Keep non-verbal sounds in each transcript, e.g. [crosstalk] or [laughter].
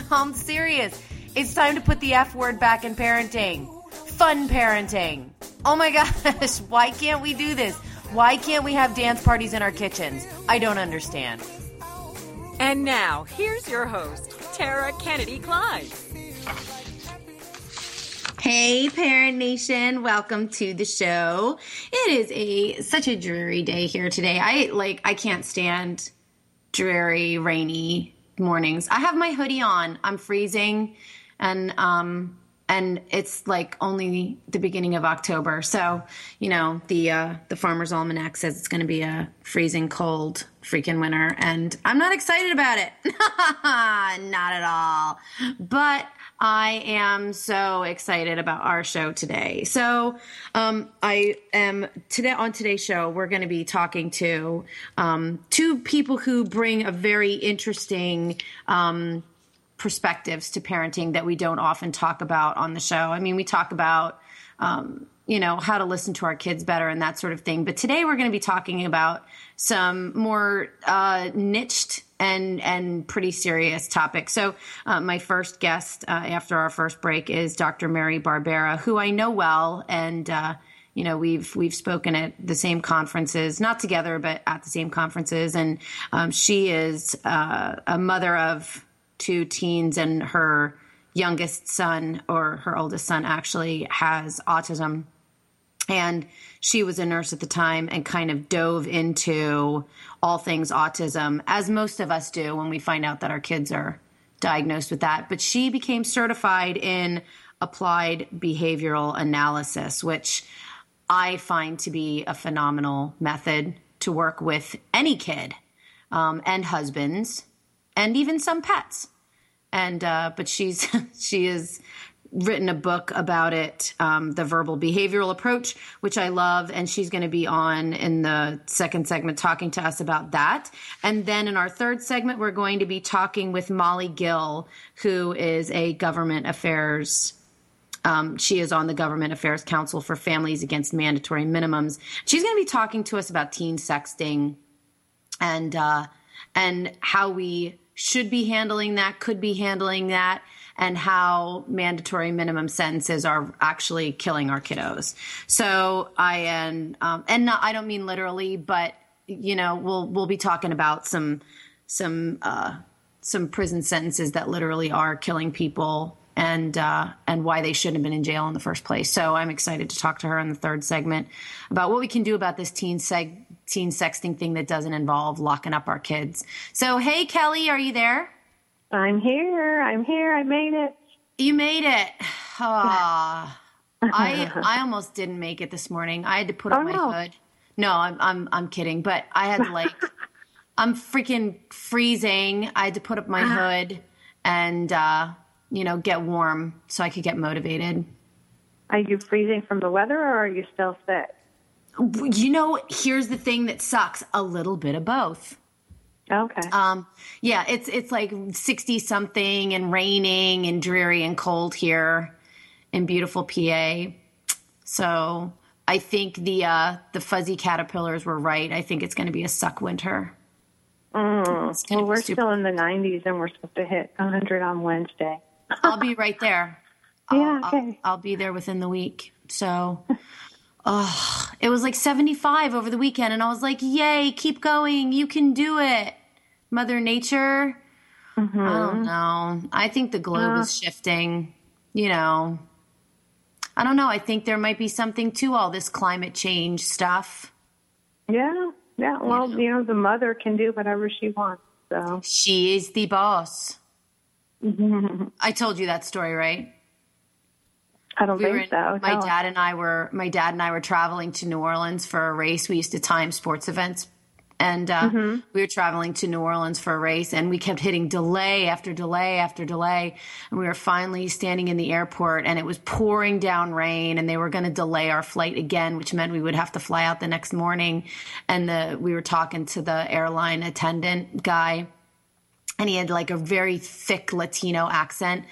[laughs] I'm serious. It's time to put the F word back in parenting. Fun parenting. Oh my [laughs] gosh, why can't we do this? Why can't we have dance parties in our kitchens? I don't understand. And now, here's your host, Tara Kennedy Klein. Hey, Parent Nation, welcome to the show. It is a such a dreary day here today. I like I can't stand dreary, rainy mornings. I have my hoodie on. I'm freezing and um and it's like only the beginning of October. So, you know, the uh, the Farmer's Almanac says it's going to be a freezing cold freaking winter, and I'm not excited about it. [laughs] not at all. But I am so excited about our show today. So, um, I am today on today's show. We're going to be talking to um, two people who bring a very interesting. Um, perspectives to parenting that we don't often talk about on the show. I mean, we talk about, um, you know, how to listen to our kids better and that sort of thing. But today we're going to be talking about some more uh, niched and and pretty serious topics. So uh, my first guest uh, after our first break is Dr. Mary Barbera, who I know well and. Uh, you know we've we've spoken at the same conferences not together but at the same conferences and um, she is uh, a mother of two teens, and her youngest son, or her oldest son, actually has autism. And she was a nurse at the time and kind of dove into all things autism, as most of us do when we find out that our kids are diagnosed with that. But she became certified in applied behavioral analysis, which I find to be a phenomenal method to work with any kid um, and husbands and even some pets. And uh, but she's [laughs] she has written a book about it, um, the verbal behavioral approach, which I love, and she's going to be on in the second segment talking to us about that. And then in our third segment, we're going to be talking with Molly Gill, who is a government affairs. Um, she is on the Government Affairs Council for Families Against Mandatory Minimums. She's going to be talking to us about teen sexting and uh, and how we should be handling that, could be handling that, and how mandatory minimum sentences are actually killing our kiddos. So I and um, and not, I don't mean literally, but you know we'll we'll be talking about some some uh, some prison sentences that literally are killing people and uh, and why they shouldn't have been in jail in the first place. So I'm excited to talk to her in the third segment about what we can do about this teen seg teen sexting thing that doesn't involve locking up our kids. So, hey, Kelly, are you there? I'm here. I'm here. I made it. You made it. Oh, I [laughs] I almost didn't make it this morning. I had to put up oh, my no. hood. No, I'm I'm I'm kidding, but I had to like [laughs] I'm freaking freezing. I had to put up my hood and uh, you know, get warm so I could get motivated. Are you freezing from the weather or are you still sick? You know, here's the thing that sucks a little bit of both. Okay. Um, yeah, it's it's like 60 something and raining and dreary and cold here in beautiful PA. So I think the uh, the fuzzy caterpillars were right. I think it's going to be a suck winter. Mm. Well, we're super- still in the 90s and we're supposed to hit 100 on Wednesday. I'll be right there. [laughs] yeah, I'll, okay. I'll, I'll be there within the week. So oh, it was like 75 over the weekend. And I was like, yay, keep going. You can do it. Mother Nature. Mm-hmm. I don't know. I think the globe uh, is shifting. You know, I don't know. I think there might be something to all this climate change stuff. Yeah. Yeah. Well, you know, you know the mother can do whatever she wants. So she is the boss. Mm-hmm. I told you that story, right? I don't we think in, so. My no. dad and I were my dad and I were traveling to New Orleans for a race. We used to time sports events and uh, mm-hmm. we were traveling to New Orleans for a race, and we kept hitting delay after delay after delay, and we were finally standing in the airport, and it was pouring down rain, and they were going to delay our flight again, which meant we would have to fly out the next morning, and the we were talking to the airline attendant guy, and he had like a very thick Latino accent.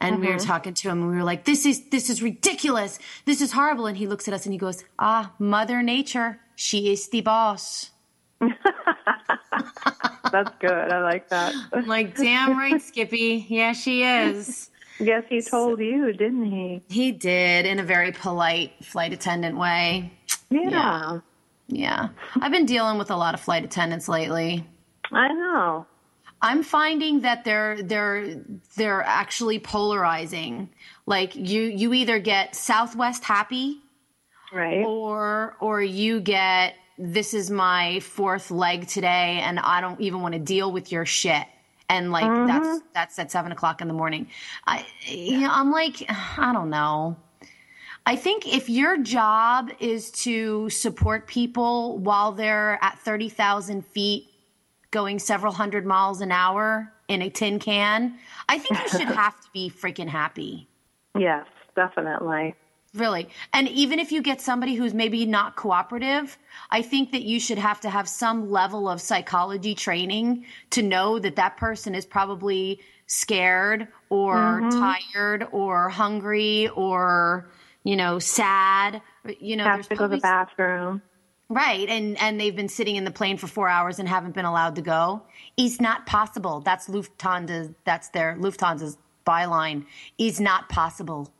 And mm-hmm. we were mm-hmm. talking to him and we were like, this is, this is ridiculous. This is horrible. And he looks at us and he goes, ah, mother nature. She is the boss. [laughs] That's good. I like that. I'm like, damn right, Skippy. Yeah, she is. Yes, he told so, you, didn't he? He did in a very polite flight attendant way. Yeah. yeah. Yeah. I've been dealing with a lot of flight attendants lately. I know. I'm finding that they're they're they're actually polarizing. Like you you either get Southwest happy, right, or or you get this is my fourth leg today and I don't even want to deal with your shit. And like mm-hmm. that's that's at seven o'clock in the morning. I you know, I'm like, [sighs] I don't know. I think if your job is to support people while they're at 30,000 feet going several hundred miles an hour in a tin can, I think you should [laughs] have to be freaking happy. Yes, definitely. Really. And even if you get somebody who's maybe not cooperative, I think that you should have to have some level of psychology training to know that that person is probably scared or mm-hmm. tired or hungry or, you know, sad. You know, have to go to the bathroom. Right, and and they've been sitting in the plane for four hours and haven't been allowed to go. Is not possible. That's Lufthansa. That's their Lufthansa's byline. Is not possible.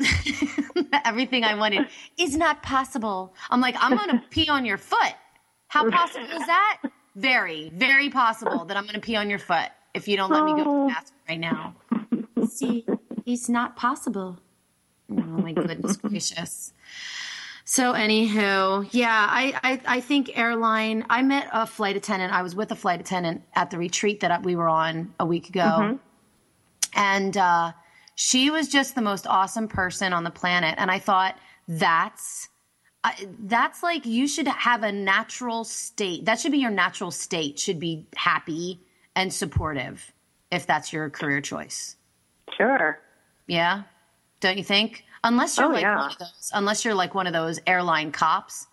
[laughs] Everything I wanted is not possible. I'm like, I'm going to pee on your foot. How possible is that? Very, very possible that I'm going to pee on your foot if you don't let me go to the oh. bathroom right now. See, it's not possible. Oh my goodness [laughs] gracious. So, anywho, yeah, I, I, I think airline. I met a flight attendant. I was with a flight attendant at the retreat that we were on a week ago, mm-hmm. and uh, she was just the most awesome person on the planet. And I thought that's uh, that's like you should have a natural state. That should be your natural state. Should be happy and supportive if that's your career choice. Sure. Yeah. Don't you think? Unless you're oh, like yeah. one of those, unless you're like one of those airline cops,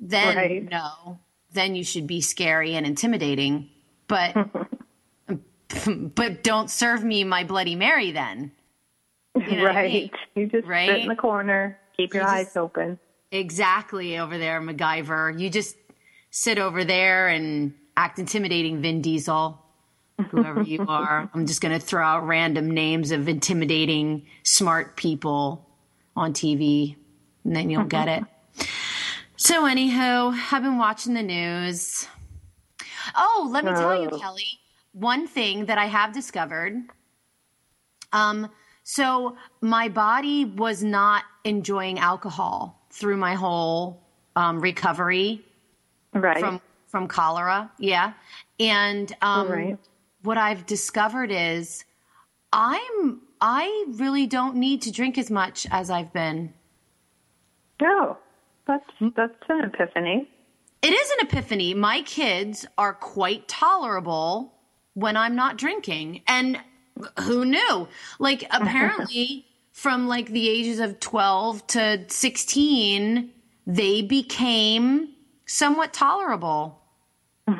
then right. no, then you should be scary and intimidating. But [laughs] [laughs] but don't serve me my Bloody Mary then. You know right. I mean? You just right? sit in the corner, keep your you eyes just, open. Exactly over there, MacGyver. You just sit over there and act intimidating, Vin Diesel, whoever you [laughs] are. I'm just going to throw out random names of intimidating, smart people on TV, and then you'll get it. So, anywho, I've been watching the news. Oh, let me tell you, oh. Kelly one thing that I have discovered. Um, so my body was not enjoying alcohol through my whole um, recovery right. from from cholera. Yeah, and um, right. what I've discovered is I'm I really don't need to drink as much as I've been. No, that's that's an epiphany. It is an epiphany. My kids are quite tolerable when I'm not drinking. And who knew? Like, [laughs] apparently, from like the ages of 12 to 16, they became somewhat tolerable. [laughs]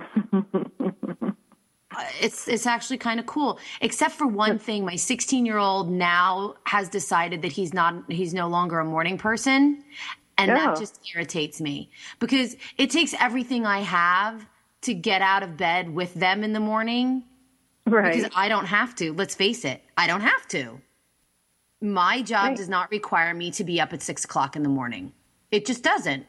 it's it's actually kind of cool except for one thing my 16 year old now has decided that he's not he's no longer a morning person and yeah. that just irritates me because it takes everything i have to get out of bed with them in the morning. Right. Because I don't have to. Let's face it, I don't have to. My job right. does not require me to be up at six o'clock in the morning. It just doesn't.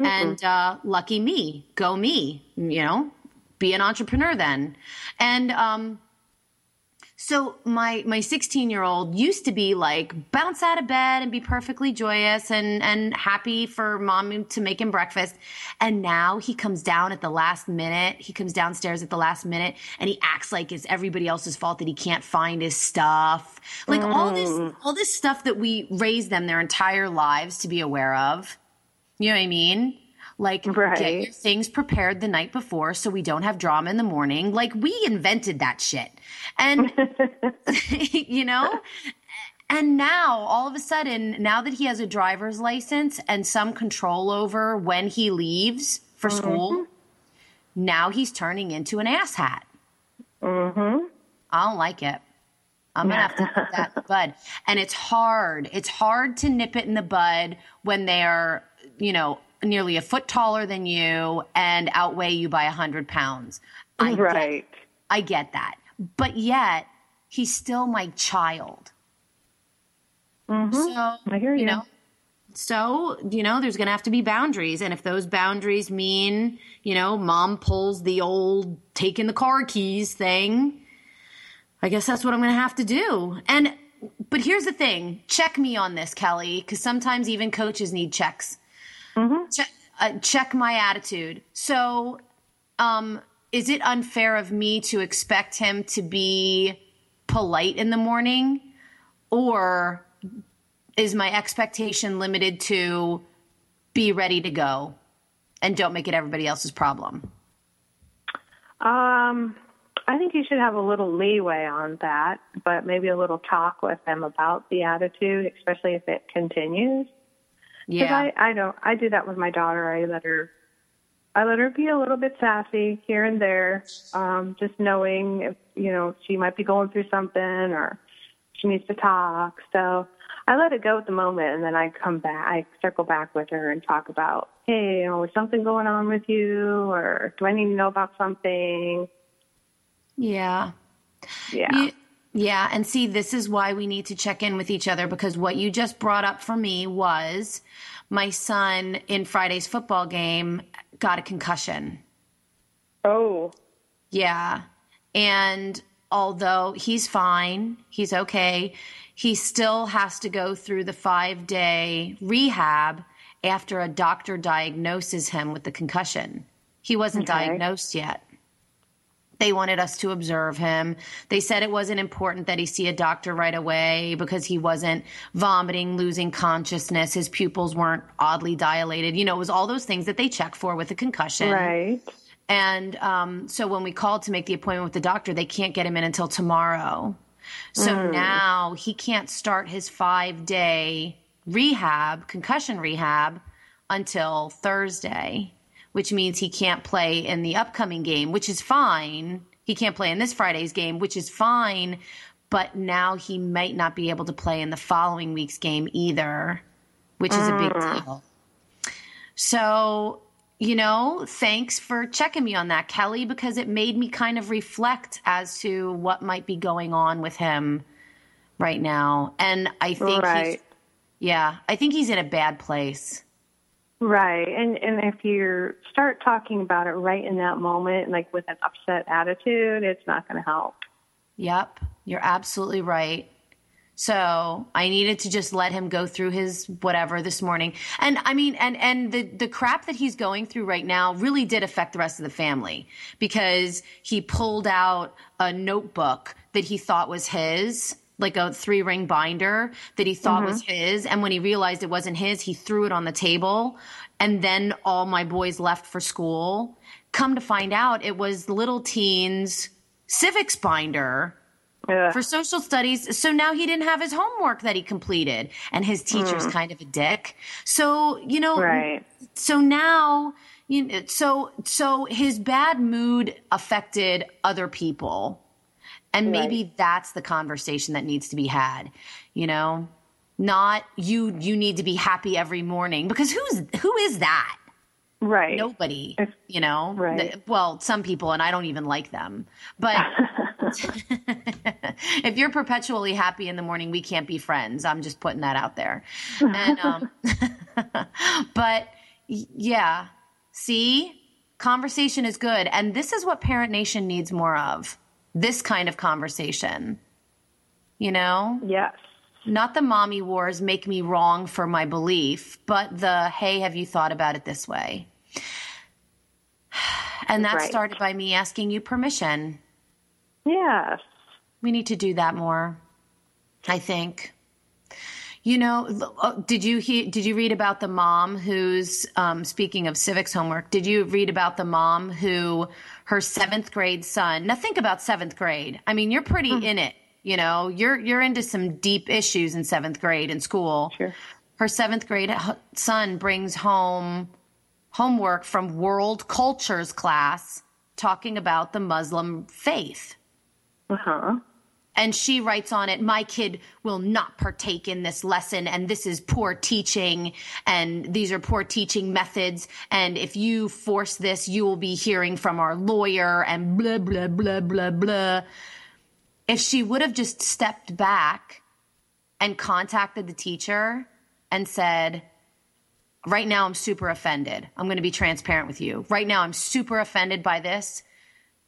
Mm-hmm. And uh, lucky me, go me, you know, be an entrepreneur then. And um, so my my 16 year old used to be like bounce out of bed and be perfectly joyous and and happy for mom to make him breakfast. And now he comes down at the last minute. He comes downstairs at the last minute and he acts like it's everybody else's fault that he can't find his stuff. Like mm. all this mm. all this stuff that we raise them their entire lives to be aware of. You know what I mean? Like, Right. get your things prepared the night before so we don't have drama in the morning. Like, we invented that shit. And, [laughs] [laughs] you know? And now, all of a sudden, now that he has a driver's license and some control over when he leaves for school, now he's turning into an asshat. Mm-hmm. I don't like it. I'm gonna have to nip that in the [laughs] bud. And it's hard. It's hard to nip it in the bud when they're, you know, nearly a foot taller than you and outweigh you by a hundred pounds. I get, Right. I get that. But yet, he's still my child. Mhm. So I hear you. know, so you know, there's gonna have to be boundaries, and if those boundaries mean, you know, mom pulls the old taking the car keys thing, I guess that's what I'm gonna have to do. And but here's the thing: check me on this, Kelly, because sometimes even coaches need checks. Check, uh, check my attitude. So, um, is it unfair of me to expect him to be polite in the morning, or is my expectation limited to be ready to go and don't make it everybody else's problem? Um, I think you should have a little leeway on that, but maybe a little talk with him about the attitude, especially if it continues. Yeah. I, I don't, I do that with my daughter. I let her, I let her be a little bit sassy here and there, um, just knowing if you know she might be going through something or she needs to talk. So I let it go at the moment, and then I come back, I circle back with her and talk about, hey, you know, is something going on with you, or do I need to know about something? yeah. Yeah. You- yeah, and see, this is why we need to check in with each other because what you just brought up for me was my son in Friday's football game got a concussion. Oh. Yeah. And although he's fine, he's okay, he still has to go through the five day rehab after a doctor diagnoses him with the concussion. He wasn't Okay. diagnosed yet. They wanted us to observe him. They said it wasn't important that he see a doctor right away because he wasn't vomiting, losing consciousness. His pupils weren't oddly dilated. You know, it was all those things that they check for with a concussion. Right. And um, so when we called to make the appointment with the doctor, they can't get him in until tomorrow. So now he can't start his five day rehab, concussion rehab, until Thursday, which means he can't play in the upcoming game, which is fine. He can't play in this Friday's game, which is fine. But now he might not be able to play in the following week's game either, which is a big mm. deal. So, you know, thanks for checking me on that, Kelly, because it made me kind of reflect as to what might be going on with him right now. And I think he's, yeah, I think he's in a bad place. Right. And and if you start talking about it right in that moment, like with an upset attitude, it's not going to help. Yep, you're absolutely right. So I needed to just let him go through his whatever this morning. And I mean, and, and the, the crap that he's going through right now really did affect the rest of the family because he pulled out a notebook that he thought was his, like a three ring binder that he thought was mm-hmm. his. And when he realized it wasn't his, he threw it on the table. And then all my boys left for school. Come to find out, it was little teens civics binder Ugh. for social studies. So now he didn't have his homework that he completed, and his teacher's mm. kind of a dick. So you know, Right. so now you know, so so his bad mood affected other people, and maybe Right. that's the conversation that needs to be had. You know, not you. You need to be happy every morning because who's who is that? Right. Nobody, If- you know. Right. Th- Well, some people, and I don't even like them. But [laughs] [laughs] if you're perpetually happy in the morning, we can't be friends. I'm just putting that out there. And, [laughs] um, but yeah, see, conversation is good, and this is what Parent Nation needs more of. This kind of conversation. You know, Yes. not the mommy wars make me wrong for my belief, but the hey, have you thought about it this way? [sighs] And that Right. started by me asking you permission. Yes. We need to do that more, I think. You know, oh, did you he, did you read about the mom who's um, speaking of civics homework? Did you read about the mom who her seventh grade son? Now think about seventh grade. I mean, you're pretty mm-hmm. in it. You know, you're you're into some deep issues in seventh grade in school. Sure. Her seventh grade son brings home homework from world cultures class talking about the Muslim faith. Uh huh and she writes on it my kid will not partake in this lesson and this is poor teaching and these are poor teaching methods and if you force this you will be hearing from our lawyer and blah blah blah blah blah. If she would have just stepped back and contacted the teacher and said right now i'm super offended. I'm going to be transparent with you. Right now i'm super offended by this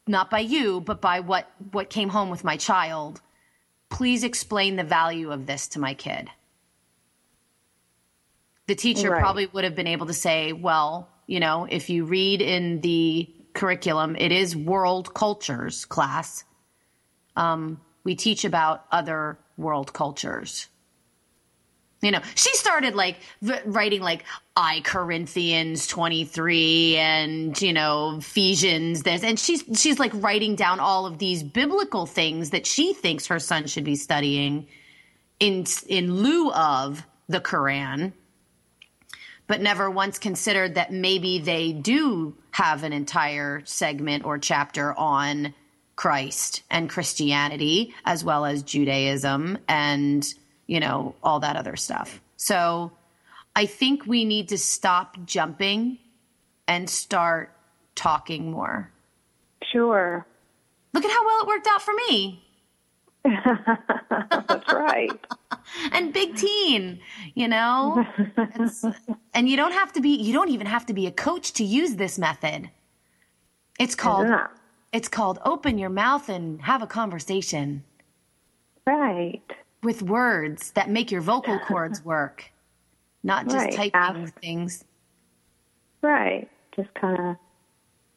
not by you, but by what, what came home with my child. Please explain the value of this to my kid. The teacher right. probably would have been able to say, well, you know, if you read in the curriculum, it is world cultures class. Um, we teach about other world cultures. You know, she started like writing like I Corinthians 23 and, you know, Ephesians this. And she's she's like writing down all of these biblical things that she thinks her son should be studying in in lieu of the Quran but never once considered that maybe they do have an entire segment or chapter on Christ and Christianity as well as Judaism and you know, all that other stuff. So I think we need to stop jumping and start talking more. Sure. Look at how well it worked out for me. [laughs] That's right. [laughs] and big teen, you know? and you don't have to be you don't even have to be a coach to use this method. It's called it's called open your mouth and have a conversation. Right with words that make your vocal [laughs] cords work, not just right. typing Ask. things. Right. Just kind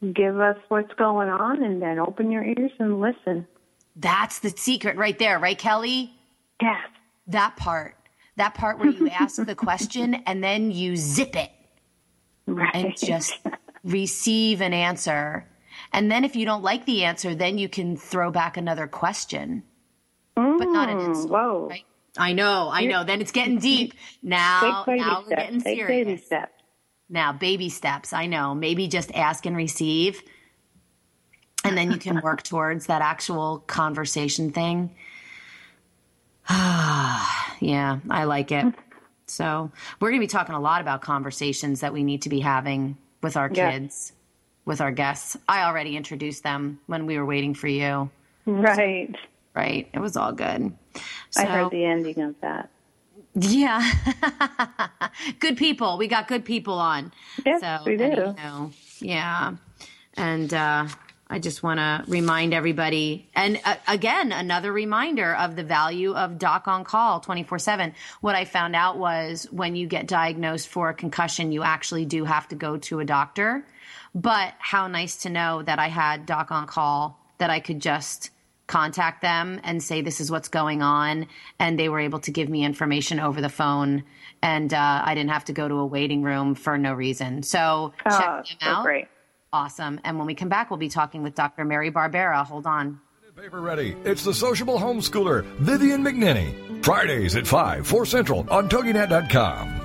of give us what's going on and then open your ears and listen. That's the secret right there, right, Kelly? Yes. That part. That part where you ask the question [laughs] and then you zip it. Right. And just receive an answer. And then if you don't like the answer, then you can throw back another question mm, but not an mm, insult. Whoa. Right? I know, I know. Then it's getting [laughs] deep. Now, now we're getting Take serious. Baby steps. Now, baby steps. I know. Maybe just ask and receive. And then you can work [laughs] towards that actual conversation thing. [sighs] yeah, I like it. So, we're going to be talking a lot about conversations that we need to be having with our kids, with our guests. I already introduced them when we were waiting for you. Right. So, right? It was all good. So, I heard the ending of that. Yeah. [laughs] good people. We got good people on. Yes, so, we do. And, you know, yeah. And uh, I just want to remind everybody, and uh, again, another reminder of the value of Doc on Call 24 7. What I found out was when you get diagnosed for a concussion, you actually do have to go to a doctor. But how nice to know that I had Doc on Call, that I could just contact them and say this is what's going on and they were able to give me information over the phone and uh, i didn't have to go to a waiting room for no reason. So oh, check them out. great. awesome. And when we come back we'll be talking with dr mary barbera. Hold on. Paper ready. It's the sociable homeschooler vivian mcninney. Fridays at 5 4 central on toginet.com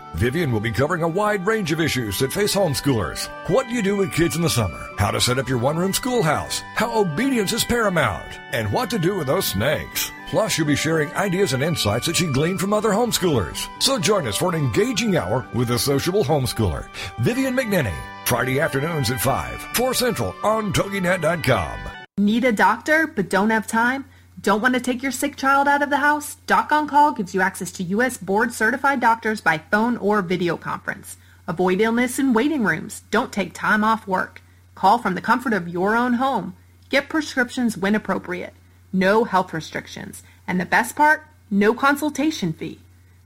Vivian will be covering a wide range of issues that face homeschoolers. What do you do with kids in the summer? How to set up your one room schoolhouse? How obedience is paramount? And what to do with those snakes? Plus, you'll be sharing ideas and insights that she gleaned from other homeschoolers. So join us for an engaging hour with the sociable homeschooler, Vivian McNinney, Friday afternoons at 5, 4 Central on TogiNet.com. Need a doctor but don't have time? Don't want to take your sick child out of the house? Doc on Call gives you access to U.S. board certified doctors by phone or video conference. Avoid illness in waiting rooms. Don't take time off work. Call from the comfort of your own home. Get prescriptions when appropriate. No health restrictions. And the best part, no consultation fee.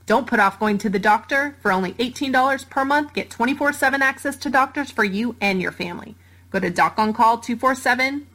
Don't put off going to the doctor. For only $18 per month, get 24-7 access to doctors for you and your family. Go to doconcall247.com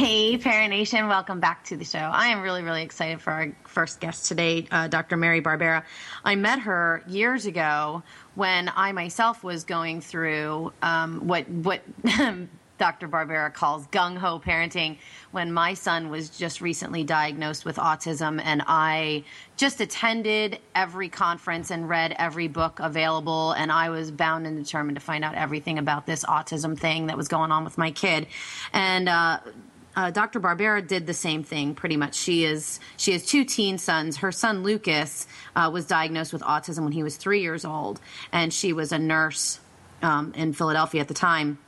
Hey, Parent Nation, welcome back to the show. I am really, really excited for our first guest today, uh, Dr. Mary Barbera. I met her years ago when I myself was going through um, what what [laughs] Dr. Barbera calls gung ho parenting when my son was just recently diagnosed with autism, and I just attended every conference and read every book available, and I was bound and determined to find out everything about this autism thing that was going on with my kid. And uh, uh, Dr. Barbera did the same thing pretty much. She is she has two teen sons. Her son Lucas uh, was diagnosed with autism when he was three years old, and she was a nurse um, in Philadelphia at the time.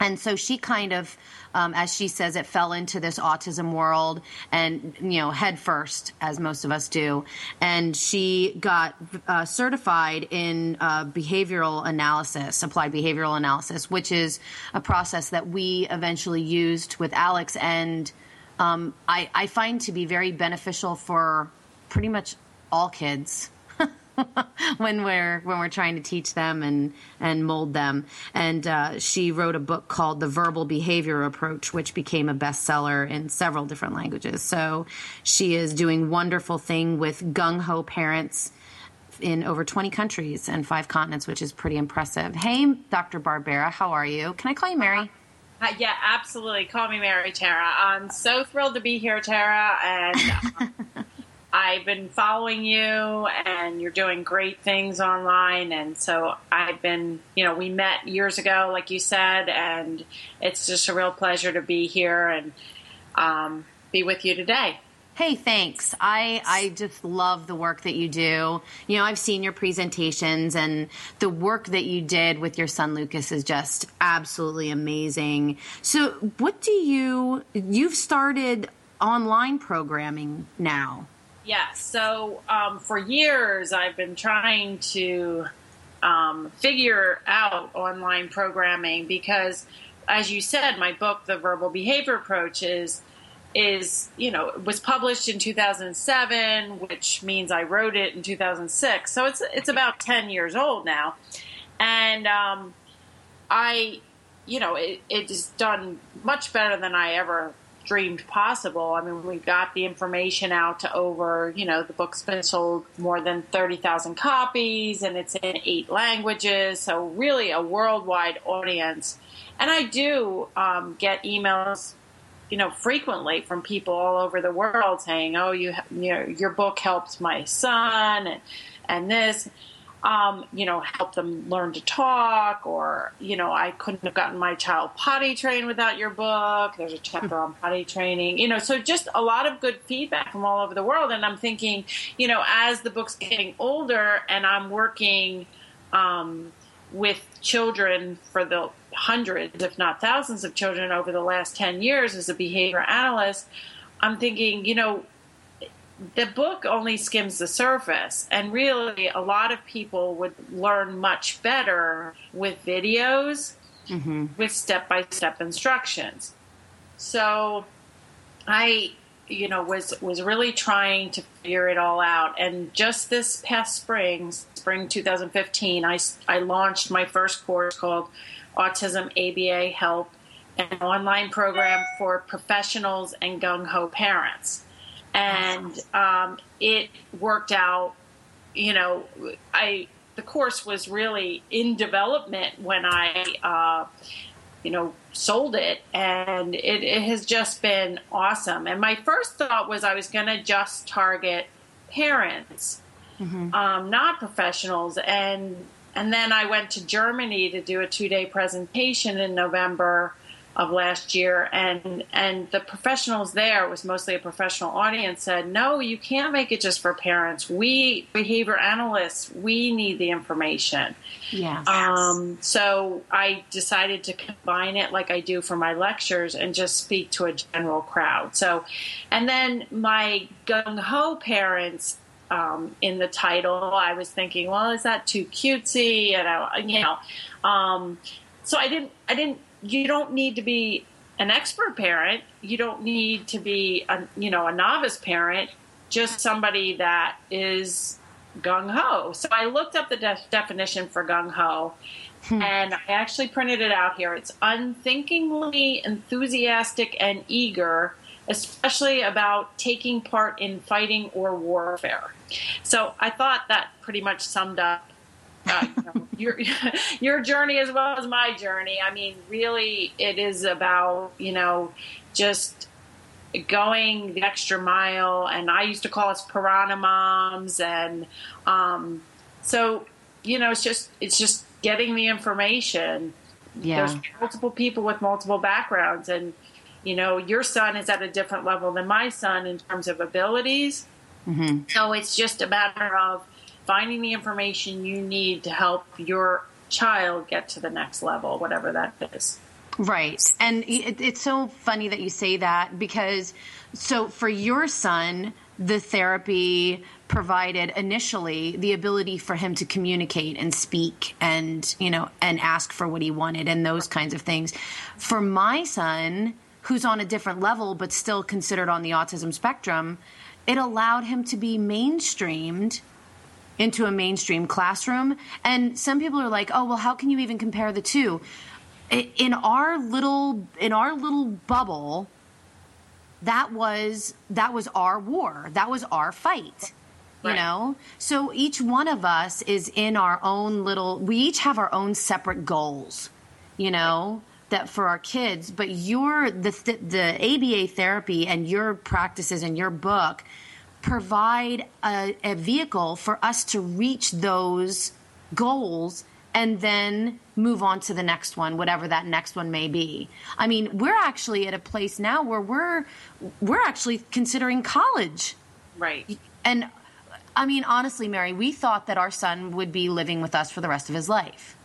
And so she kind of um, as she says, it fell into this autism world and, you know, head first, as most of us do. And she got uh, certified in uh, behavioral analysis, applied behavioral analysis, which is a process that we eventually used with Alex. And um, I, I find to be very beneficial for pretty much all kids. [laughs] when we're when we're trying to teach them and and mold them. And uh, she wrote a book called The Verbal Behavior Approach, which became a bestseller in several different languages. So she is doing wonderful thing with gung ho parents in over 20 countries and five continents, which is pretty impressive. Hey, Dr. Barbera, how are you? Can I call you Mary? Uh, yeah, absolutely. Call me Mary, Tara. I'm so thrilled to be here, Tara, and um, [laughs] I've been following you and you're doing great things online. And so I've been, you know, we met years ago, like you said, and it's just a real pleasure to be here and um, be with you today. Hey, thanks. I, I just love the work that you do. You know, I've seen your presentations and the work that you did with your son Lucas is just absolutely amazing. So, what do you, you've started online programming now? Yeah. So um, for years, I've been trying to um, figure out online programming because, as you said, my book, The Verbal Behavior Approach, is is you know was published in 2007, which means I wrote it in 2006. So it's it's about 10 years old now, and um, I, you know, it, it's done much better than I ever dreamed possible. I mean, we got the information out to over, you know, the book's been sold more than 30,000 copies and it's in eight languages. So, really, a worldwide audience. And I do um, get emails, you know, frequently from people all over the world saying, oh, you, you know, your book helped my son and, and this um, you know, help them learn to talk, or, you know, I couldn't have gotten my child potty trained without your book. There's a chapter on potty training, you know, so just a lot of good feedback from all over the world. And I'm thinking, you know, as the book's getting older and I'm working um, with children for the hundreds, if not thousands of children over the last 10 years as a behavior analyst, I'm thinking, you know, the book only skims the surface, and really, a lot of people would learn much better with videos, mm-hmm. with step by step instructions. So, I, you know, was was really trying to figure it all out, and just this past spring, spring 2015, I I launched my first course called Autism ABA Help, an online program for professionals and gung ho parents and um, it worked out. You know, I the course was really in development when I, uh, you know, sold it, and it, it, has just been awesome. And my first thought was I was going to just target parents, mm-hmm. um, not professionals, and and then I went to Germany to do a two day presentation in November of last year and and the professionals there was mostly a professional audience said no you can't make it just for parents we behavior analysts we need the information Yes. um, so I decided to combine it like I do for my lectures and just speak to a general crowd. So, and then my gung ho parents um, in the title, I was thinking, well, is that too cutesy? And I, you know, um, so I didn't, I didn't. You don't need to be an expert parent. You don't need to be, a, you know, a novice parent. Just somebody that is gung ho. So I looked up the de- definition for gung ho, hmm. and I actually printed it out here. It's unthinkingly enthusiastic and eager, especially about taking part in fighting or warfare. So I thought that pretty much summed up. You [laughs] know, your [laughs] your journey as well as my journey. I mean, really, it is about you know just going the extra mile and i used to call us piranha moms and um, so you know it's just it's just getting the information Yeah. there's multiple people with multiple backgrounds and you know your son is at a different level than my son in terms of abilities so it's just a matter of finding the information you need to help your child get to the next level whatever that is Right. And it, it's so funny that you say that because, so for your son, the therapy provided initially the ability for him to communicate and speak and, you know, and ask for what he wanted and those kinds of things. For my son, who's on a different level but still considered on the autism spectrum, it allowed him to be mainstreamed into a mainstream classroom. And some people are like, "Oh, well, how can you even compare the two? In our little in our little bubble, that was that was our war. That was our fight. You Right. know? So each one of us is in our own little we each have our own separate goals. You know? That for our kids, but your the th- the ABA therapy and your practices and your book provide a, a vehicle for us to reach those goals and then move on to the next one whatever that next one may be. I mean we're actually at a place now where we're we're actually considering college. Right. And i mean honestly mary we thought that our son would be living with us for the rest of his life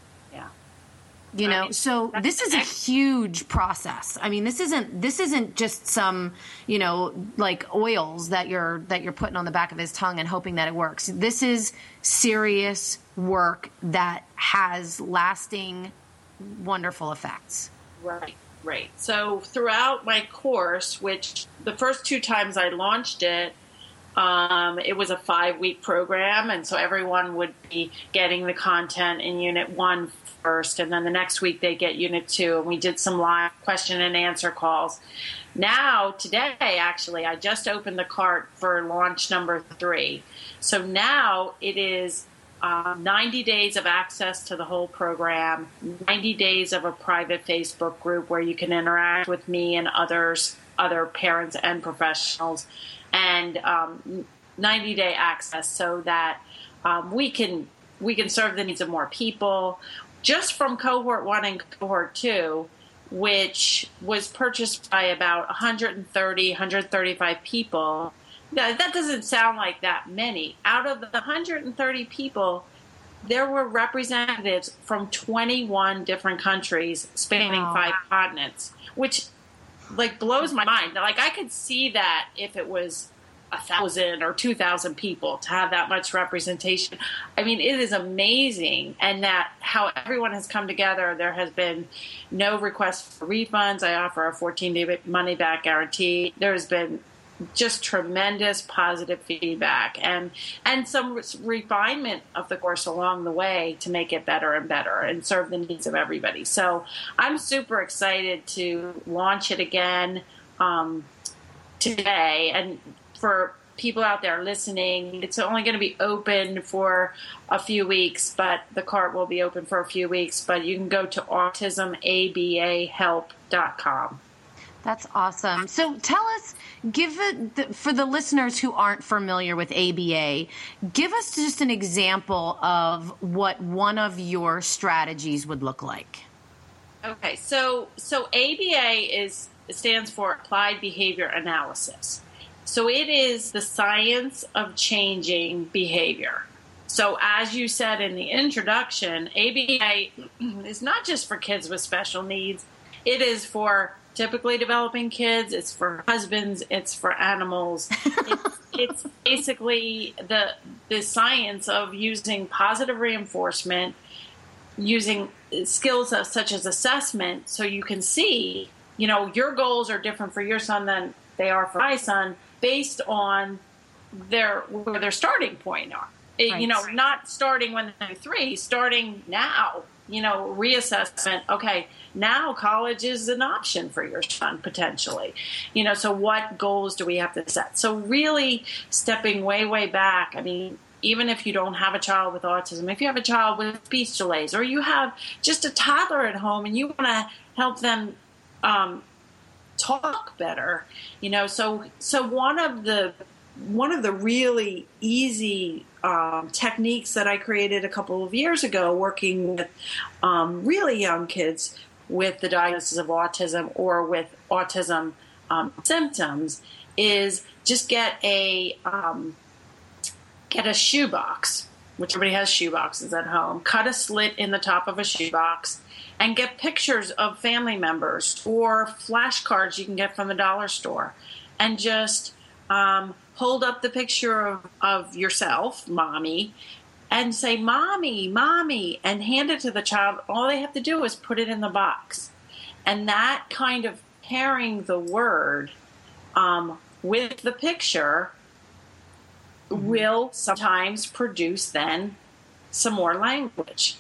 you know Right. so this is a huge process i mean this isn't this isn't just some you know like oils that you're that you're putting on the back of his tongue and hoping that it works this is serious work that has lasting wonderful effects Right, right. So throughout my course, which the first two times I launched it, um, it was a five week program, and so everyone would be getting the content in Unit One first, and then the next week they get Unit Two, and we did some live question and answer calls. Now, today, actually, I just opened the cart for launch number three. So now it is uh, 90 days of access to the whole program, 90 days of a private Facebook group where you can interact with me and others, other parents and professionals, and um, 90 day access so that um, we can we can serve the needs of more people. Just from cohort one and cohort two, which was purchased by about 130, 135 people. That, that doesn't sound like that many. Out of the 130 people, there were representatives from 21 different countries spanning Wow. five continents, which like blows my mind. Like I could see that if it was a thousand or two thousand people to have that much representation. I mean, it is amazing, and that how everyone has come together. There has been no request for refunds. I offer a 14 day money back guarantee. There has been just tremendous positive feedback and and some re- refinement of the course along the way to make it better and better and serve the needs of everybody. So I'm super excited to launch it again um, today and for people out there listening it's only going to be open for a few weeks but the cart will be open for a few weeks but you can go to autismabahelp.com That's awesome. So tell us, give it for the listeners who aren't familiar with ABA. Give us just an example of what one of your strategies would look like. Okay, so so ABA is stands for Applied Behavior Analysis. So it is the science of changing behavior. So, as you said in the introduction, ABA [clears throat] is not just for kids with special needs, it is for typically developing kids, it's for husbands, it's for animals. [laughs] it's, it's basically the, the science of using positive reinforcement, using skills of, such as assessment, so you can see, you know, your goals are different for your son than they are for my son based on their where their starting point are. Right. You know, not starting when they're three, starting now. You know, reassessment. Okay, now college is an option for your son potentially. You know, so what goals do we have to set? So really stepping way, way back. I mean, even if you don't have a child with autism, if you have a child with speech delays, or you have just a toddler at home and you want to help them um, talk better, you know, so so one of the one of the really easy um, techniques that I created a couple of years ago, working with um, really young kids with the diagnosis of autism or with autism um, symptoms, is just get a um, get a shoebox, which everybody has shoeboxes at home. Cut a slit in the top of a shoebox. And get pictures of family members or flashcards you can get from the dollar store, and just um, hold up the picture of, of yourself, mommy, and say, Mommy, Mommy, and hand it to the child. All they have to do is put it in the box. And that kind of pairing the word um, with the picture mm-hmm. will sometimes produce then some more language.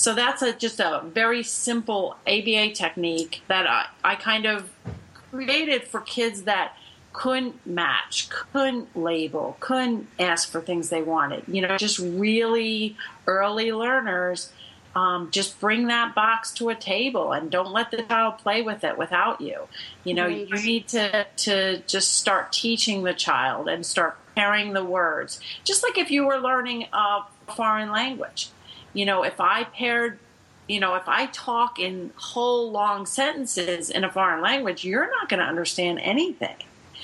So that's a, just a very simple ABA technique that I, I kind of created for kids that couldn't match, couldn't label, couldn't ask for things they wanted. You know, just really early learners. Um, just bring that box to a table and don't let the child play with it without you. You know, right. you need to to just start teaching the child and start pairing the words. Just like if you were learning a foreign language. You know, if I paired you know, if I talk in whole long sentences in a foreign language, you're not going to understand anything.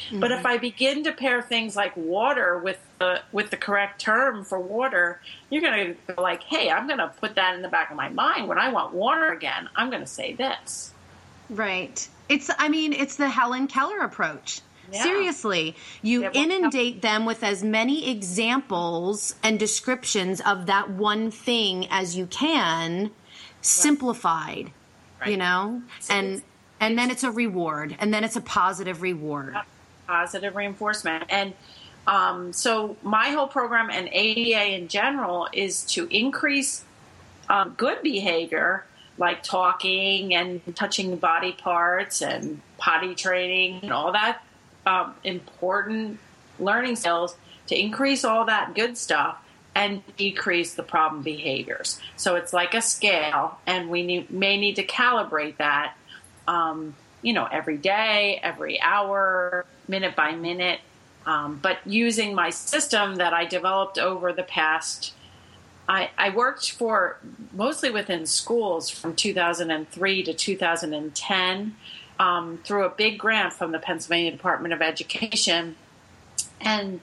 Mm-hmm. But if mm-hmm. I begin to pair things like water with the with the correct term for water, you're going to go like, "Hey, I'm going to put that in the back of my mind when I want water again. I'm going to say this." Right. It's I mean, it's the Helen Keller approach. Yeah. Seriously, you inundate them with as many examples and descriptions of that one thing as you can, simplified, right. you know? So and and then it's a reward, and then it's a positive reward positive reinforcement. And um, so my whole program and ABA in general is to increase um, good behavior like talking and touching body parts and potty training and all that um, important learning skills to increase all that good stuff and decrease the problem behaviors. So it's like a scale, and we need, may need to calibrate that, um, you know, every day, every hour, minute by minute. Um, but using my system that I developed over the past, I, I, worked for mostly within schools from 2003 to 2010 um, through a big grant from the Pennsylvania Department of Education. And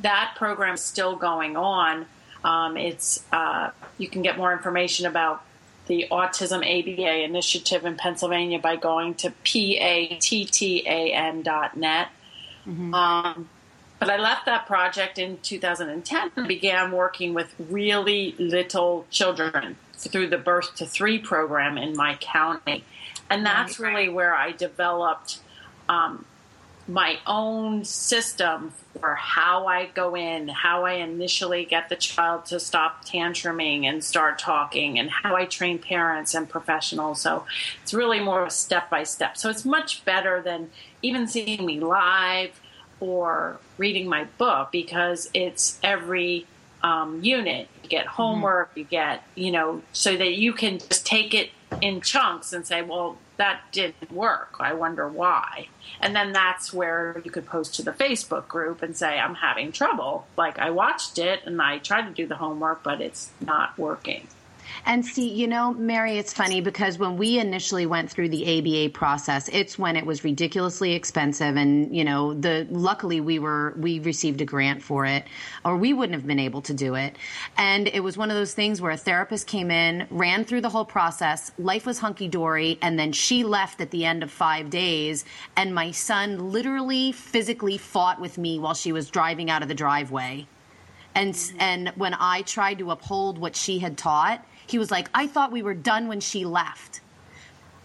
that program is still going on. Um, it's uh, you can get more information about the Autism ABA initiative in Pennsylvania by going to pattan.net. Mm-hmm. Um, but I left that project in 2010 and began working with really little children through the Birth to Three program in my county. And that's really where I developed um, my own system for how I go in, how I initially get the child to stop tantruming and start talking, and how I train parents and professionals. So it's really more of a step by step. So it's much better than even seeing me live or reading my book because it's every um, unit. You get mm-hmm. homework, mm-hmm. you get, you know, so that you can just take it in chunks and say, well, that didn't work. I wonder why. And then that's where you could post to the Facebook group and say, I'm having trouble. Like I watched it and I tried to do the homework, but it's not working. And see, you know, Mary, it's funny because when we initially went through the ABA process, it's when it was ridiculously expensive, and you know, the luckily we were we received a grant for it, or we wouldn't have been able to do it. And it was one of those things where a therapist came in, ran through the whole process, life was hunky dory, and then she left at the end of five days, and my son literally physically fought with me while she was driving out of the driveway. And, and when I tried to uphold what she had taught, he was like, I thought we were done when she left.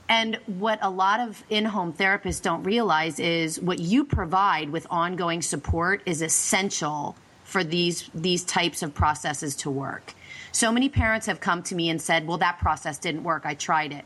And what a lot of in home therapists don't realize is what you provide with ongoing support is essential for these, these types of processes to work. So many parents have come to me and said, Well, that process didn't work. I tried it.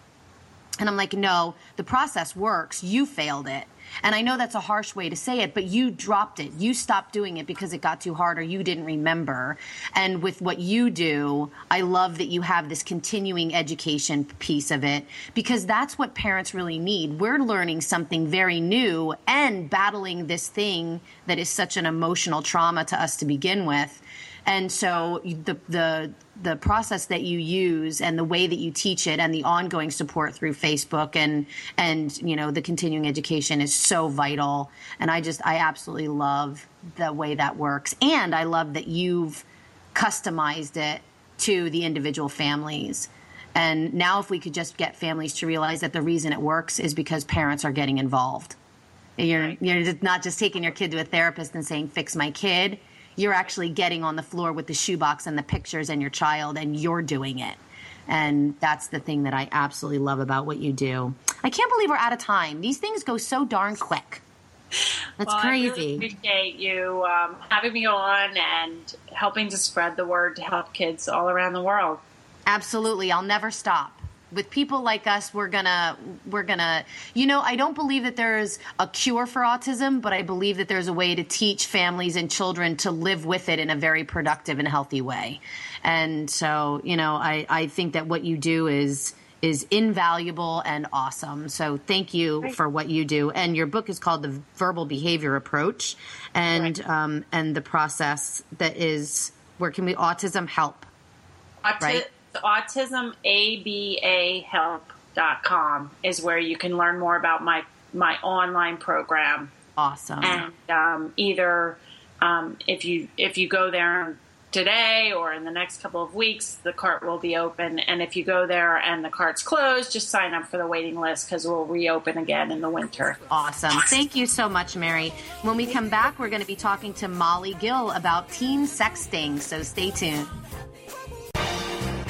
And I'm like, No, the process works. You failed it. And I know that's a harsh way to say it, but you dropped it. You stopped doing it because it got too hard or you didn't remember. And with what you do, I love that you have this continuing education piece of it because that's what parents really need. We're learning something very new and battling this thing that is such an emotional trauma to us to begin with. And so the the the process that you use and the way that you teach it and the ongoing support through Facebook and and you know the continuing education is so vital. And I just I absolutely love the way that works. And I love that you've customized it to the individual families. And now, if we could just get families to realize that the reason it works is because parents are getting involved. You're, you're not just taking your kid to a therapist and saying, fix my kid you're actually getting on the floor with the shoebox and the pictures and your child and you're doing it. And that's the thing that I absolutely love about what you do. I can't believe we're out of time. These things go so darn quick. That's well, crazy. I really appreciate you um, having me on and helping to spread the word to help kids all around the world. Absolutely. I'll never stop with people like us we're gonna we're gonna you know i don't believe that there's a cure for autism but i believe that there's a way to teach families and children to live with it in a very productive and healthy way and so you know i i think that what you do is is invaluable and awesome. So thank you right. for what you do. And your book is called The Verbal Behavior Approach, and right. um, and the process that is where can we autism help? Auti- right autismabahelp.com is where you can learn more about my my online program. Awesome. And um, either um, if you if you go there today or in the next couple of weeks, the cart will be open. And if you go there and the cart's closed, just sign up for the waiting list because we'll reopen again in the winter. Awesome. Thank you so much, Mary. When we come back, we're going to be talking to Molly Gill about teen sexting. So stay tuned.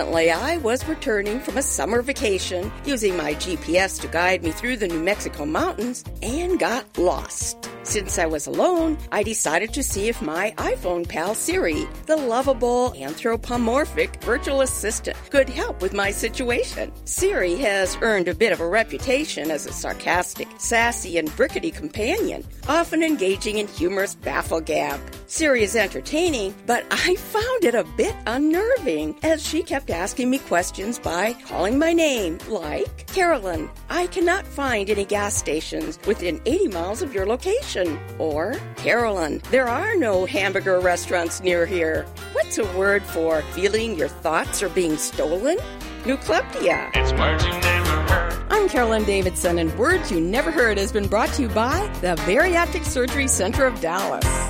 Recently, I was returning from a summer vacation using my GPS to guide me through the New Mexico mountains and got lost. Since I was alone, I decided to see if my iPhone pal Siri, the lovable anthropomorphic virtual assistant, could help with my situation. Siri has earned a bit of a reputation as a sarcastic, sassy, and brickety companion, often engaging in humorous bafflegab. Siri is entertaining, but [laughs] I found it a bit unnerving as she kept asking me questions by calling my name, like Carolyn, I cannot find any gas stations within 80 miles of your location. Or, Carolyn, there are no hamburger restaurants near here. What's a word for feeling your thoughts are being stolen? Nucleptia. It's words you never heard. I'm Carolyn Davidson, and Words You Never Heard has been brought to you by the Bariatric Surgery Center of Dallas.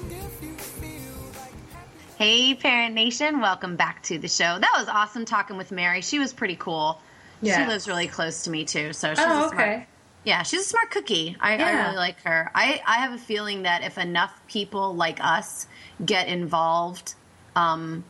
Hey, Parent Nation, welcome back to the show. That was awesome talking with Mary. She was pretty cool. Yeah. She lives really close to me too, so she's Oh, a smart. okay. Yeah, she's a smart cookie. I, I really like her. I, I have a feeling that if enough people like us get involved, um,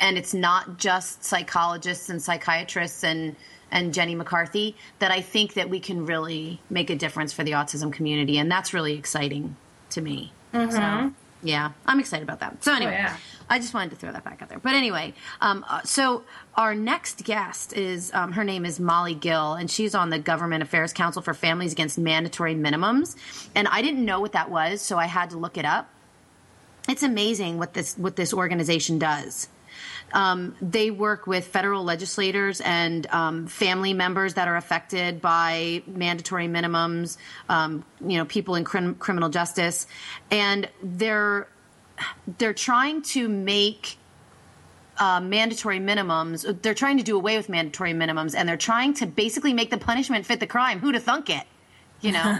and it's not just psychologists and psychiatrists and and Jenny McCarthy, that I think that we can really make a difference for the autism community, and that's really exciting to me. So yeah, I'm excited about that. So anyway, yeah. I just wanted to throw that back out there. But anyway, um, uh, so our next guest is um, her name is Molly Gill, and she's on the Government Affairs Council for Families Against Mandatory Minimums. And I didn't know what that was, so I had to look it up. It's amazing what this what this organization does. Um, they work with federal legislators and um, family members that are affected by mandatory minimums. Um, you know, people in crim- criminal justice, and they're they're trying to make uh, mandatory minimums. They're trying to do away with mandatory minimums, and they're trying to basically make the punishment fit the crime. Who'd have thunk it? You know,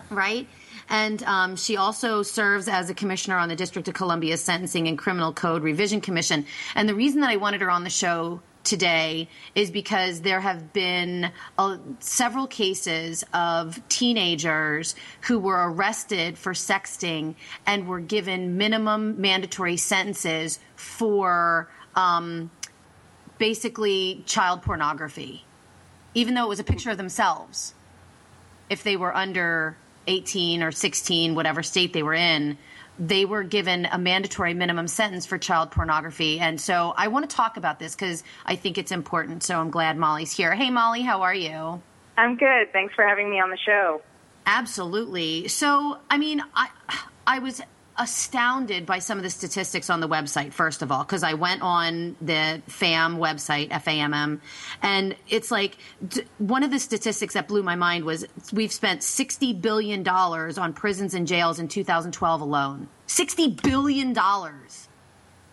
[laughs] right? And um, she also serves as a commissioner on the District of Columbia Sentencing and Criminal Code Revision Commission. And the reason that I wanted her on the show today is because there have been uh, several cases of teenagers who were arrested for sexting and were given minimum mandatory sentences for um, basically child pornography, even though it was a picture of themselves. If they were under 18 or 16, whatever state they were in, they were given a mandatory minimum sentence for child pornography. And so I want to talk about this because I think it's important. So I'm glad Molly's here. Hey, Molly, how are you? I'm good. Thanks for having me on the show. Absolutely. So, I mean, I I was astounded by some of the statistics on the website first of all because I went on the FAM website FAMM and it's like d- one of the statistics that blew my mind was we've spent 60 billion dollars on prisons and jails in 2012 alone. 60 billion dollars.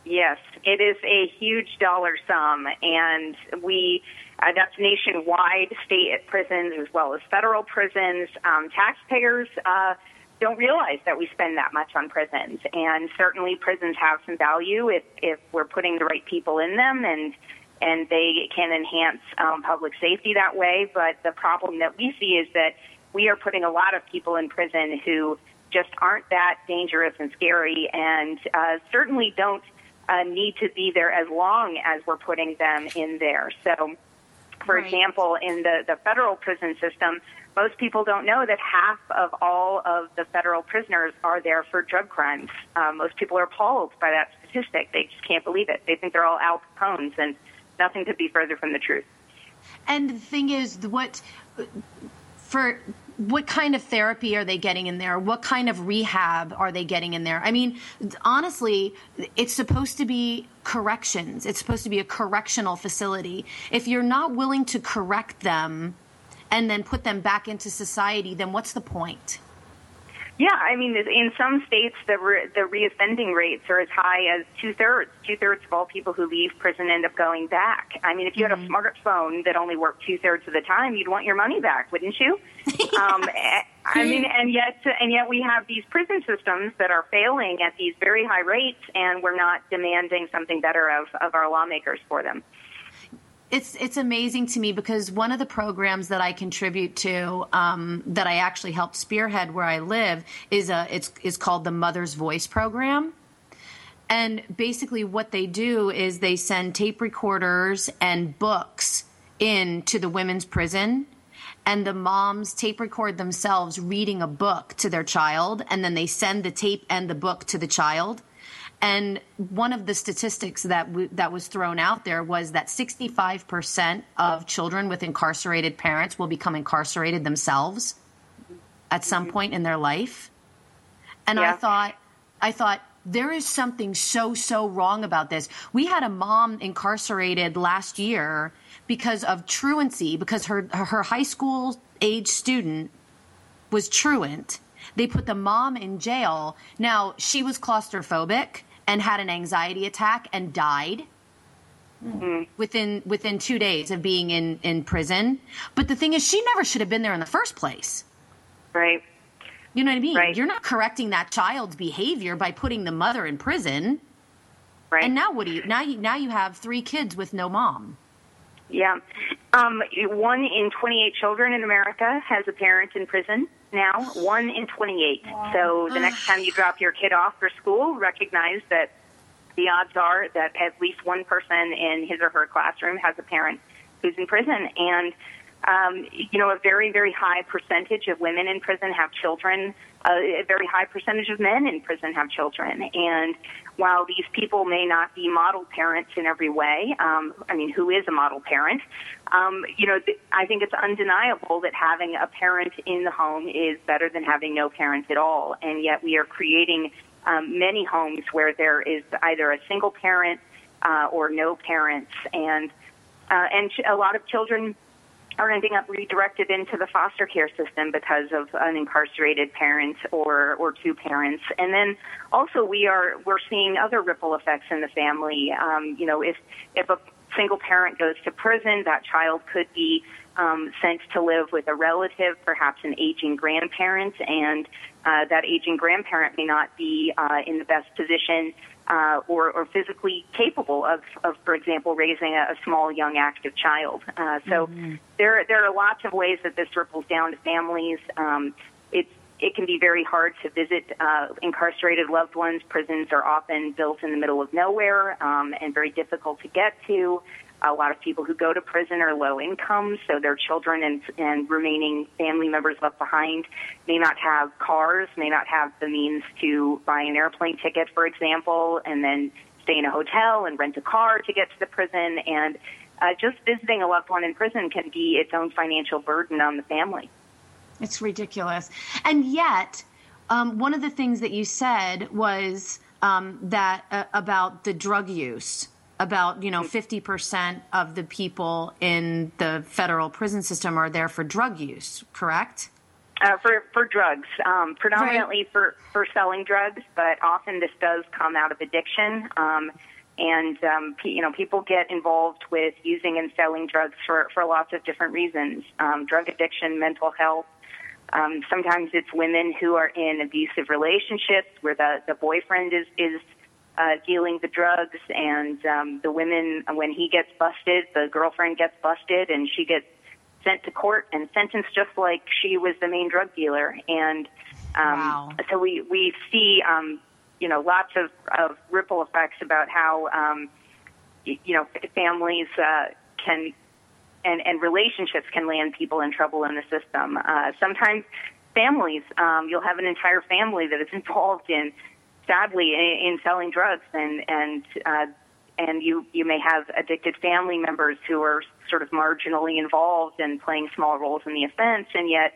Yes, it is a huge dollar sum, and we uh, that's nationwide, state prisons as well as federal prisons. Um, taxpayers uh, don't realize that we spend that much on prisons, and certainly prisons have some value if if we're putting the right people in them and. And they can enhance um, public safety that way. But the problem that we see is that we are putting a lot of people in prison who just aren't that dangerous and scary, and uh, certainly don't uh, need to be there as long as we're putting them in there. So, for Right. example, in the, the federal prison system, most people don't know that half of all of the federal prisoners are there for drug crimes. Uh, most people are appalled by that statistic. They just can't believe it. They think they're all Al Capones, and nothing could be further from the truth. And the thing is, what for what kind of therapy are they getting in there? What kind of rehab are they getting in there? I mean, honestly, it's supposed to be corrections. It's supposed to be a correctional facility. If you're not willing to correct them and then put them back into society, then what's the point? Yeah, I mean, in some states, the re- the reoffending rates are as high as two thirds. Two thirds of all people who leave prison end up going back. I mean, if you had a smartphone that only worked two thirds of the time, you'd want your money back, wouldn't you? [laughs] um, I mean, and yet, and yet we have these prison systems that are failing at these very high rates, and we're not demanding something better of of our lawmakers for them. It's it's amazing to me because one of the programs that I contribute to um, that I actually helped spearhead where I live is a it's is called the Mother's Voice program. And basically, what they do is they send tape recorders and books in to the women's prison, and the moms tape record themselves reading a book to their child, and then they send the tape and the book to the child. And one of the statistics that w- that was thrown out there was that 65% of children with incarcerated parents will become incarcerated themselves at some mm-hmm. point in their life. And I thought, I thought there is something so so wrong about this. We had a mom incarcerated last year because of truancy, because her her high school age student was truant. They put the mom in jail. Now she was claustrophobic and had an anxiety attack and died within within two days of being in in prison. But the thing is, she never should have been there in the first place. Right. You know what I mean? Right. You're not correcting that child's behavior by putting the mother in prison. Right. And now what do you now you now you have three kids with no mom. Yeah. Um, one in 28 children in America has a parent in prison now. One in 28. So the next time you drop your kid off for school, recognize that the odds are that at least one person in his or her classroom has a parent who's in prison. And, um, you know, a very, very high percentage of women in prison have children. A very high percentage of men in prison have children. And while these people may not be model parents in every way, um, I mean, who is a model parent? Um, you know, th- I think it's undeniable that having a parent in the home is better than having no parent at all. And yet we are creating um, many homes where there is either a single parent uh, or no parents, and uh, and a lot of children are ending up redirected into the foster care system because of an incarcerated parent or or two parents. And then also we are we're seeing other ripple effects in the family. Um, you know, if if a single parent goes to prison, that child could be um, sent to live with a relative, perhaps an aging grandparent, and uh, that aging grandparent may not be uh, in the best position uh, or, or physically capable of, of, for example, raising a, a small, young, active child. Uh, so there, there are lots of ways that this ripples down to families. Um, it's it can be very hard to visit uh, incarcerated loved ones. Prisons are often built in the middle of nowhere um, and very difficult to get to. A lot of people who go to prison are low income, so their children and, and remaining family members left behind may not have cars, may not have the means to buy an airplane ticket, for example, and then stay in a hotel and rent a car to get to the prison. And uh, just visiting a loved one in prison can be its own financial burden on the family. It's ridiculous. And yet, um, one of the things that you said was um, that uh, about the drug use, about you know fifty percent of the people in the federal prison system are there for drug use. Correct? Uh, for for drugs, um, predominantly for for selling drugs, but often this does come out of addiction. Um, and um, you know, people get involved with using and selling drugs for for lots of different reasons: um, drug addiction, mental health. Um, sometimes it's women who are in abusive relationships where the the boyfriend is is uh, dealing the drugs, and um, the women when he gets busted, the girlfriend gets busted, and she gets sent to court and sentenced just like she was the main drug dealer. And um, Wow. so we we see um, you know lots of, of ripple effects about how um, you know families uh, can and, and relationships can land people in trouble in the system. Uh, sometimes families, um, you'll have an entire family that is [laughs] involved in, sadly, in, in selling drugs, and and uh, and you you may have addicted family members who are sort of marginally involved and playing small roles in the offense, and yet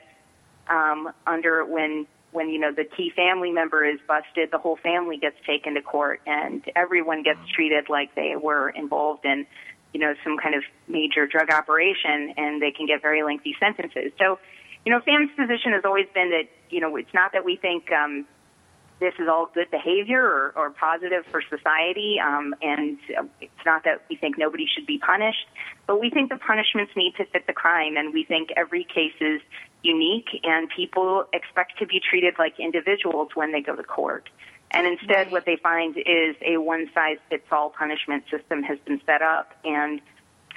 um, under when when you know the key family member is busted, the whole family gets taken to court, and everyone gets treated like they were involved in you know some kind of major drug operation, and they can get very lengthy sentences. So, you know, FAMM's position has always been that you know it's not that we think. Um, this is all good behavior or, or positive for society, um, and it's not that we think nobody should be punished, but we think the punishments need to fit the crime, and we think every case is unique, and people expect to be treated like individuals when they go to court. And instead, what they find is a one-size-fits-all punishment system has been set up, and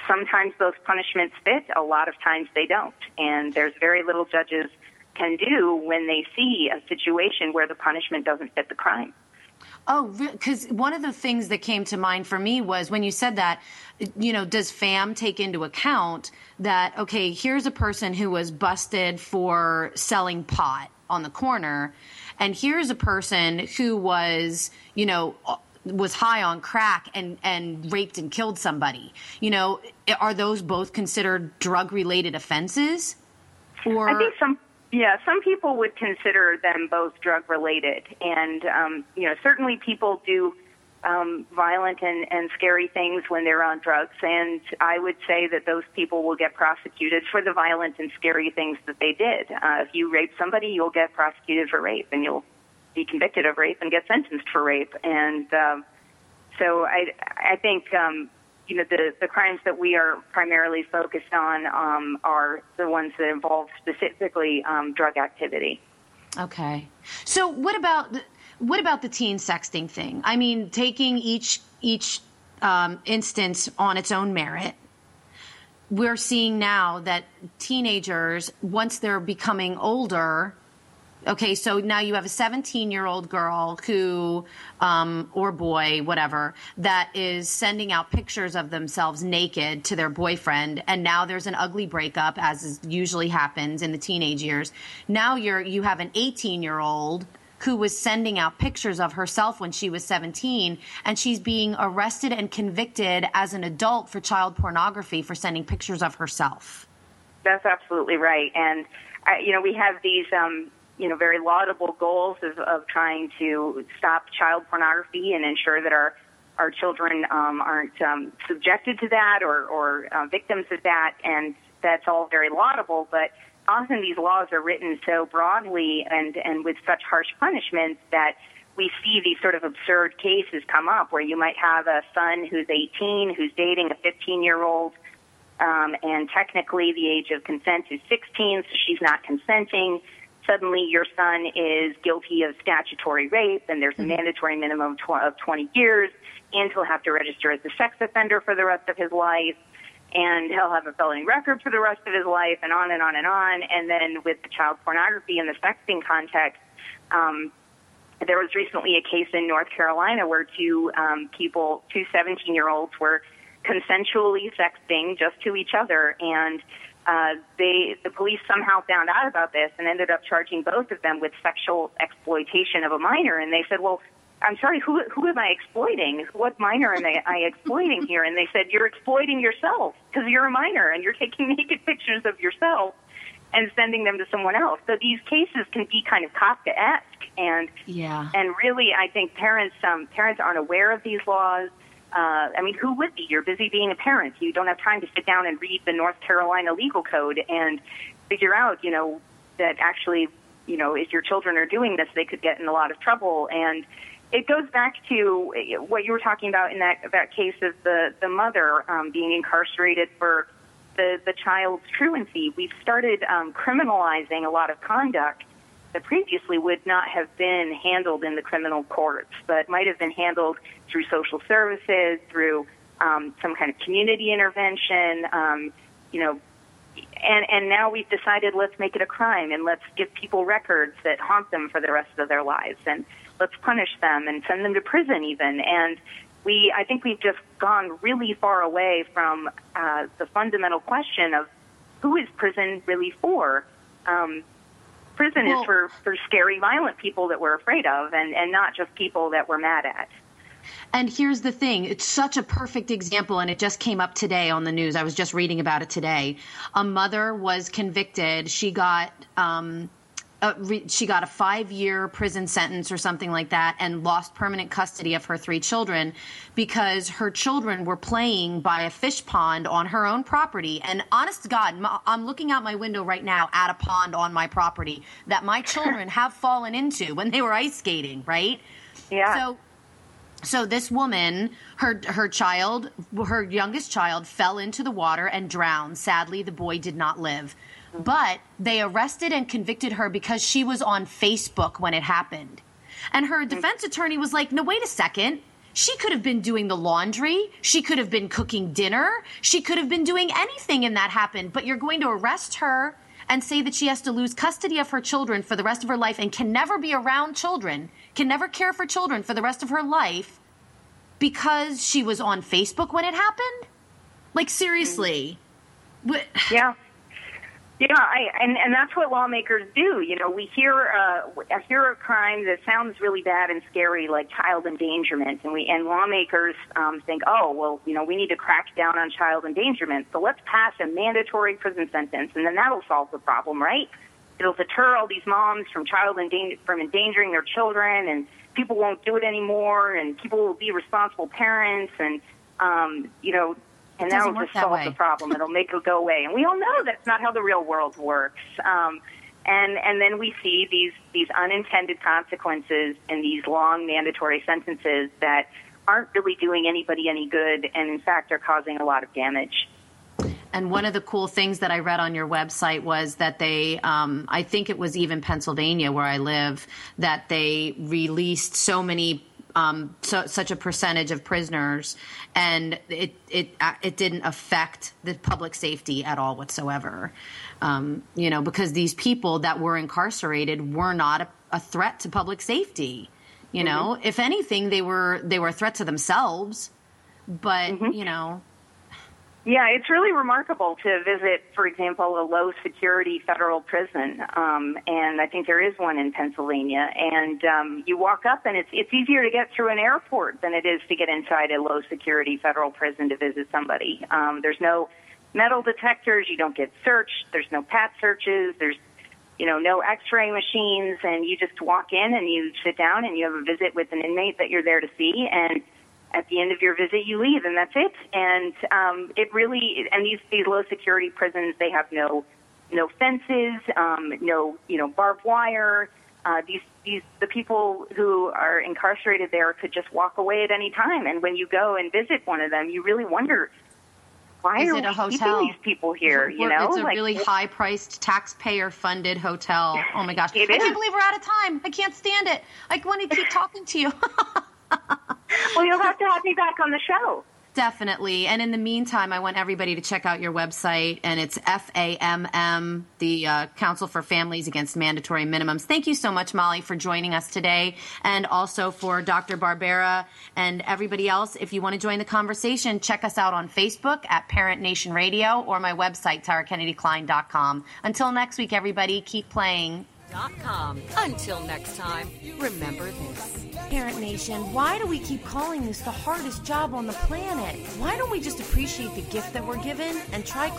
sometimes those punishments fit, a lot of times they don't, and there's very little judges can do when they see a situation where the punishment doesn't fit the crime. Oh, because one of the things that came to mind for me was when you said that, you know, does FAMM take into account that, okay, here's a person who was busted for selling pot on the corner, and here's a person who was, you know, was high on crack and and raped and killed somebody. You know, are those both considered drug related offenses? Or I think some, yeah, some people would consider them both drug related, and um, you know, certainly people do um, violent and, and scary things when they're on drugs, and I would say that those people will get prosecuted for the violent and scary things that they did. Uh, if you rape somebody, you'll get prosecuted for rape, and you'll be convicted of rape and get sentenced for rape, and um, so I, I think. Um, you know the the crimes that we are primarily focused on um, are the ones that involve specifically um, drug activity. Okay. So what about the, what about the teen sexting thing? I mean, taking each each um, instance on its own merit. We're seeing now that teenagers, once they're becoming older, okay, so now you have a 17 year old girl who, um, or boy, whatever, that is sending out pictures of themselves naked to their boyfriend, and now there's an ugly breakup, as is usually happens in the teenage years. Now you're you have an 18 year old who was sending out pictures of herself when she was 17 and she's being arrested and convicted as an adult for child pornography for sending pictures of herself. That's absolutely right. And, uh, you know, we have these, um, you know, very laudable goals of, of trying to stop child pornography and ensure that our, our children um, aren't um, subjected to that or, or uh, victims of that. And that's all very laudable. But often these laws are written so broadly and, and with such harsh punishments that we see these sort of absurd cases come up where you might have a son who's 18 who's dating a 15 year old um, and technically the age of consent is 16 so she's not consenting suddenly your son is guilty of statutory rape and there's a mandatory minimum of 20 years and he'll have to register as a sex offender for the rest of his life and he'll have a felony record for the rest of his life, and on and on and on. And then with the child pornography and the sexting context, um, there was recently a case in North Carolina where two um, people, two 17 year olds, were consensually sexting just to each other, and uh, they, the police somehow found out about this and ended up charging both of them with sexual exploitation of a minor. And they said, well, I'm sorry, who who am I exploiting? What minor am I, I exploiting here? And they said, you're exploiting yourself because you're a minor and you're taking [laughs] naked pictures of yourself and sending them to someone else. So these cases can be kind of Kafkaesque, and yeah, and really, I think parents um, parents aren't aware of these laws. Uh, I mean, who would be? You're busy being a parent. You don't have time to sit down and read the North Carolina legal code and figure out, you know, that actually, you know, if your children are doing this, they could get in a lot of trouble. And it goes back to what you were talking about in that that case of the the mother um, being incarcerated for the the child's truancy. We've started um, criminalizing a lot of conduct that previously would not have been handled in the criminal courts, but might have been handled through social services, through um, some kind of community intervention. Um, you know, and and now we've decided let's make it a crime and let's give people records that haunt them for the rest of their lives and let's punish them and send them to prison even and we I think we've just gone really far away from uh, the fundamental question of who is prison really for. Um, prison Well- is for for scary, violent people that we're afraid of, and and not just people that we're mad at. And here's the thing it's such a perfect example, and it just came up today on the news. I was just reading about it today. A mother was convicted. She got. Um, re- she got a five year prison sentence or something like that and lost permanent custody of her three children because her children were playing by a fish pond on her own property. And honest to God, m- I'm looking out my window right now at a pond on my property that my children [laughs] have fallen into when they were ice skating, right? Yeah. So so this woman, her her child, her youngest child, fell into the water and drowned. Sadly, the boy did not live. But they arrested and convicted her because she was on Facebook when it happened. And her mm. defense attorney was like, "No, wait a second. She could have been doing the laundry. She could have been cooking dinner. She could have been doing anything and that happened. But you're going to arrest her and say that she has to lose custody of her children for the rest of her life and can never be around children, can never care for children for the rest of her life because she was on Facebook when it happened? Like seriously. Mm. Yeah. Yeah, I, and and that's what lawmakers do. You know, we hear uh, I hear a crime that sounds really bad and scary, like child endangerment, and we and lawmakers um, think, oh, well, you know, we need to crack down on child endangerment, so let's pass a mandatory prison sentence, and then that'll solve the problem, right? It'll deter all these moms from child endanger- from endangering their children, and people won't do it anymore, and people will be responsible parents, and um, you know, and that will just solve the problem. It'll make it go away. And we all know that's not how the real world works. Um, and and then we see these these unintended consequences and these long mandatory sentences that aren't really doing anybody any good, and in fact are causing a lot of damage. And one of the cool things that I read on your website was that they, um, I think it was even Pennsylvania where I live, that they released so many, um, so, such a percentage of prisoners, and it it uh, it didn't affect the public safety at all whatsoever. Um, you know, because these people that were incarcerated were not a, a threat to public safety. You know, if anything, they were they were a threat to themselves. But you know, Yeah, it's really remarkable to visit, for example, a low security federal prison, um, and I think there is one in Pennsylvania. And um, you walk up, and it's it's easier to get through an airport than it is to get inside a low security federal prison to visit somebody. Um, there's no metal detectors. You don't get searched. There's no pat searches. There's you know no X-ray machines, and you just walk in and you sit down and you have a visit with an inmate that you're there to see, and at the end of your visit you leave and that's it and um it really and these these low security prisons they have no no fences um no you know barbed wire uh these these the people who are incarcerated there could just walk away at any time and when you go and visit one of them you really wonder why Is are it a hotel? keeping these people here you know it's a Like, really high priced, taxpayer funded hotel. [laughs] Oh my gosh. I is. can't believe we're out of time. I can't stand it. I want to keep talking to you. [laughs] well you'll have to have me back on the show Definitely. And in the meantime, I want everybody to check out your website, and it's FAMM, the uh, Council for Families Against Mandatory Minimums. Thank you so much, Molly, for joining us today, and also for Dr. Barbera and everybody else. If you want to join the conversation, check us out on Facebook at Parent Nation Radio or my website, TaraKennedyKline.com. Until next week, everybody, keep playing. Until next time, remember this. Parent Nation, why do we keep calling this the hardest job on the planet? Why don't we just appreciate the gift that we're given and try